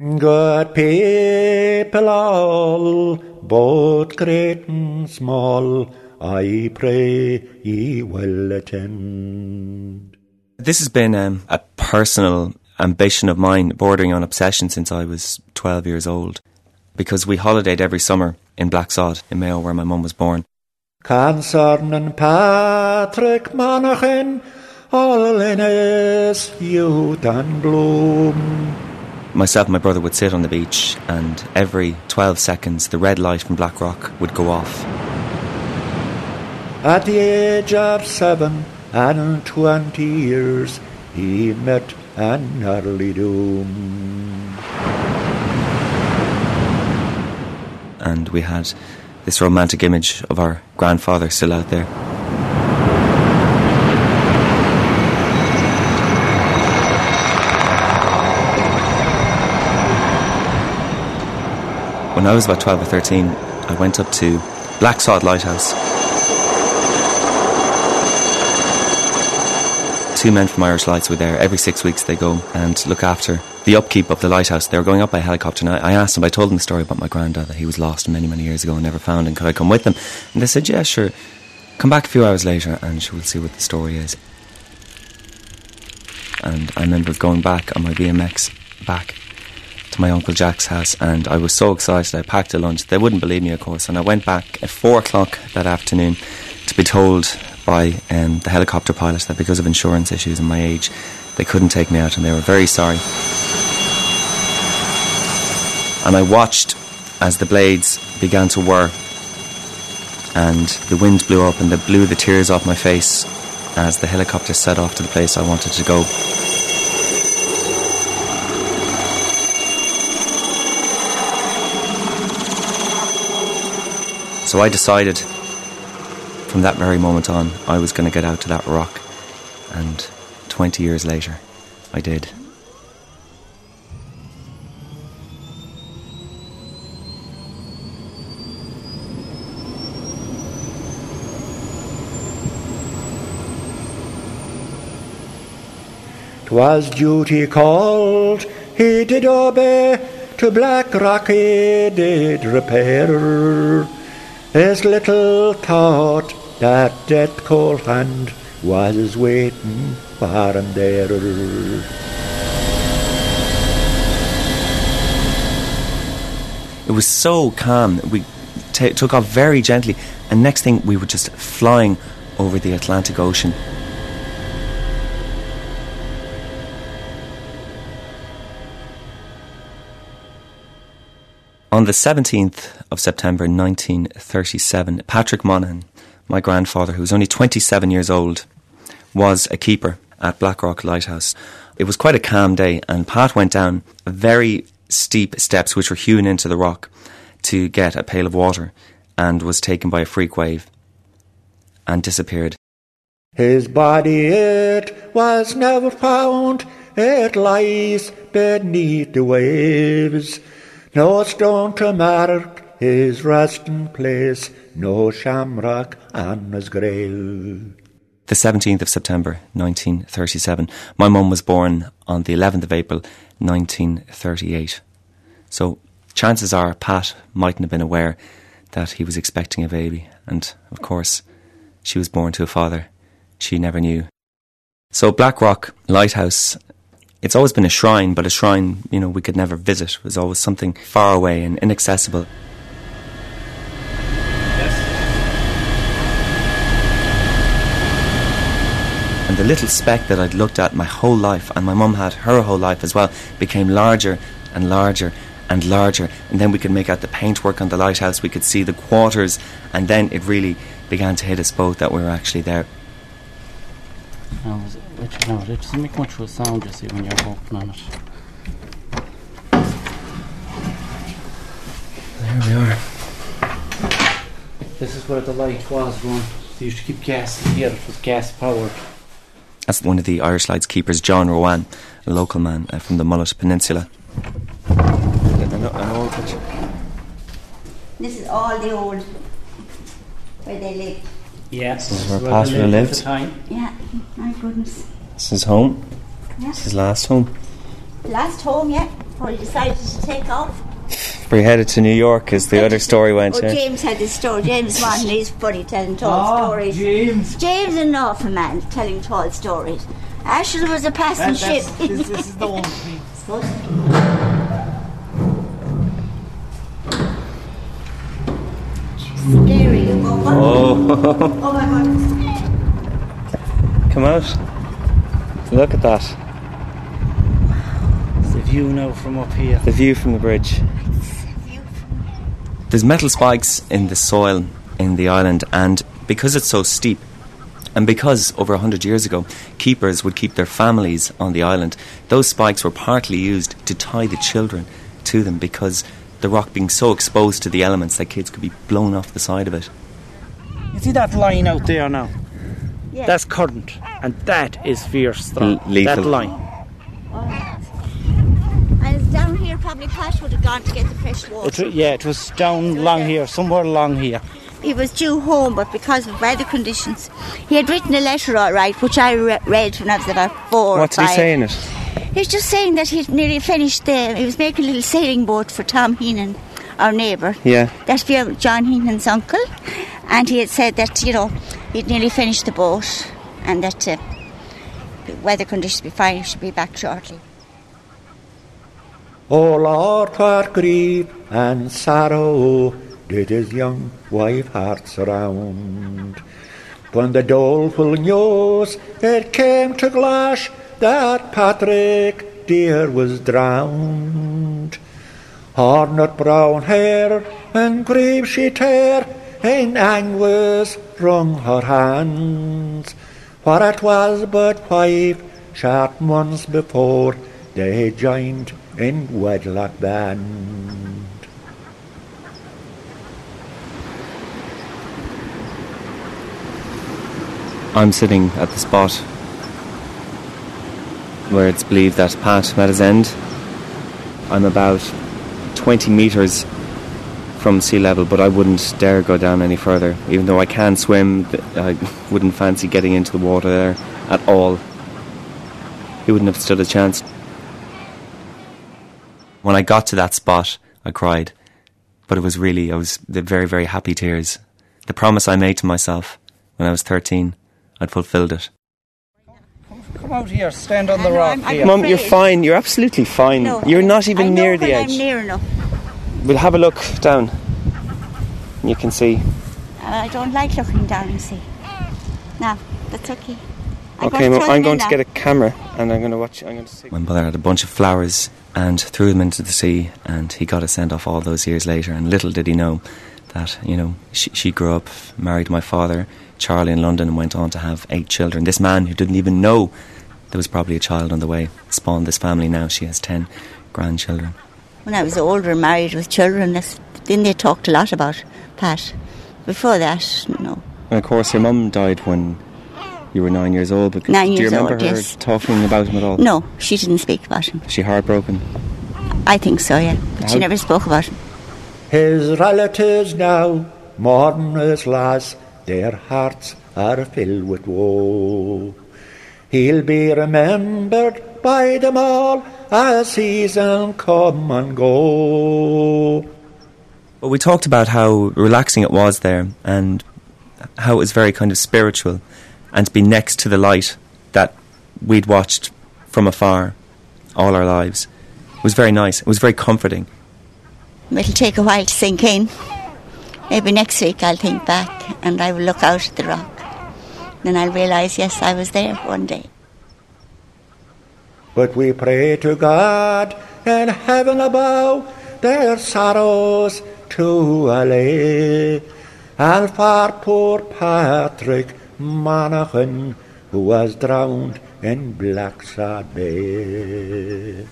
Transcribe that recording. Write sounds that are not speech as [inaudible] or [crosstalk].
Good people all, both great and small, I pray ye will attend. This has been um, a personal ambition of mine, bordering on obsession since I was 12 years old, because we holidayed every summer in Blacksod, in Mayo, where my mum was born. Cansarn and Patrick Monaghan, all in his youth and bloom. Myself and my brother would sit on the beach, and every 12 seconds the red light from Blackrock would go off. At the age of seven and twenty years, he met an early doom. And we had this romantic image of our grandfather still out there. When I was about 12 or 13, I went up to Blacksod Lighthouse. Two men from Irish Lights were there. Every six weeks they go and look after the upkeep of the lighthouse. They were going up by helicopter. And I, I asked them, I told them the story about my granddad that he was lost many, many years ago and never found. And could I come with them? And they said, yeah, sure. Come back a few hours later and we'll see what the story is. And I remember going back on my BMX back to my Uncle Jack's house and I was so excited. I packed a lunch. They wouldn't believe me, of course. And I went back at four o'clock that afternoon to be told by um, the helicopter pilot that because of insurance issues and my age, they couldn't take me out and they were very sorry. And I watched as the blades began to whir and the wind blew up and it blew the tears off my face as the helicopter set off to the place I wanted to go. So I decided from that very moment on I was going to get out to that rock. And 20 years later, I did. Twas duty called, he did obey, to Black Rock he did repair. His little thought that death cold hand was waiting for him there. It was so calm. That we t- took off very gently, and next thing we were just flying over the Atlantic Ocean. On the 17th of September 1937, Patrick Monaghan, my grandfather, who was only 27 years old, was a keeper at Blackrock Lighthouse. It was quite a calm day, and Pat went down very steep steps which were hewn into the rock to get a pail of water and was taken by a freak wave and disappeared. His body it was never found, it lies beneath the waves. No stone to mark his resting place, no shamrock on his grave. The 17th of September 1937. My mum was born on the 11th of April 1938. So chances are Pat mightn't have been aware that he was expecting a baby. And of course, she was born to a father she never knew. So Blackrock Lighthouse it's always been a shrine, but a shrine, you know, we could never visit. It was always something far away and inaccessible. And the little speck that I'd looked at my whole life, and my mum had her whole life as well, became larger and larger and larger. And then we could make out the paintwork on the lighthouse, we could see the quarters, and then it really began to hit us both that we were actually there. No, it, no, it doesn't make much of a sound, you see, when you're walking on it. There we are. This is where the light was going. They used to keep gas in here, it was gas powered. That's one of the Irish Lights keepers, John Rowan, a local man uh, from the Mullet Peninsula. This is all the old where they lived. Yes, This is where they Pastor lived at lived. the time. Yeah, my goodness. This is home. Yeah. This is his last home. Last home, yeah. before he decided to take off. We headed to New York, as the oh, other story went. Oh, yeah. James had this story. James [laughs] Martin, he's funny telling tall ah, stories. James. James is an awful man telling tall stories. Ashton was a passing That, ship. this, this is the one. please. Scary. Oh, Oh, [laughs] oh my god. Come out! Look at that. It's the view now from up here. The view from the bridge. There's metal spikes in the soil in the island, and because it's so steep, and because over a hundred years ago keepers would keep their families on the island, those spikes were partly used to tie the children to them because the rock being so exposed to the elements that kids could be blown off the side of it. You see that line out there now? Yeah. That's current, and that is fierce strong. L- That line. And it's down here, probably Pat would have gone to get the fresh water. wa- yeah, it was down along here, somewhere along here. He was due home, but because of weather conditions, he had written a letter, all right, which I re- read when I was about four. or What's he saying it? He's just saying that he'd nearly finished the. He was making a little sailing boat for Tom Heenan, our neighbour. Yeah. That's Bjorn- John Heenan's uncle. And he had said that, you know, he'd nearly finished the boat and that uh, the weather conditions be fine, he should be back shortly. O Lord, what grief and sorrow did his young wife heart surround. When the doleful news it came to Glash that Patrick dear was drowned. Hornet brown hair and grief she tear, in anguish wrung her hands. For it was but five short months before they joined in wedlock band. I'm sitting at the spot where it's believed that Pat met his end. I'm about 20 metres from sea level, but I wouldn't dare go down any further. Even though I can swim, I wouldn't fancy getting into the water there at all. He wouldn't have stood a chance. When I got to that spot, I cried, but it was really, I was the very, very happy tears. The promise I made to myself when I was 13, I'd fulfilled it. Come out here, stand on the rock I'm- I'm here. Mum, you're fine. You're absolutely fine. No, you're I- not even I know near the when edge. I'm near enough. We'll have a look down. You can see. Uh, I don't like looking down and see. No, that's okay. I'm okay, going Mum, to, I'm going to get a camera and I'm going to watch. I'm going to see. My mother had a bunch of flowers and threw them into the sea, and he got a send off all those years later. And little did he know that you know she, she grew up, married my father, Charlie, in London, and went on to have eight children. This man who didn't even know there was probably a child on the way spawned this family. Now she has ten grandchildren. When I was older married with children, that's, then they talked a lot about Pat. Before that, no. And of course, your mum died when you were nine years old. But Nine do you remember old, her yes. talking about him at all? No, she didn't speak about him. Was she heartbroken? I think so, yeah. But she never spoke about him. His relatives now mourn his loss, their hearts are filled with woe. He'll be remembered by them all as season come and go. Well, we talked about how relaxing it was there and how it was very kind of spiritual and to be next to the light that we'd watched from afar all our lives. It was very nice. It was very comforting. It'll take a while to sink in. Maybe next week I'll think back and I will look out at the rock. Then I'll realise, yes, I was there one day. But we pray to God in heaven above their sorrows to allay. And for poor Patrick Monaghan, who was drowned in Blacksod Bay.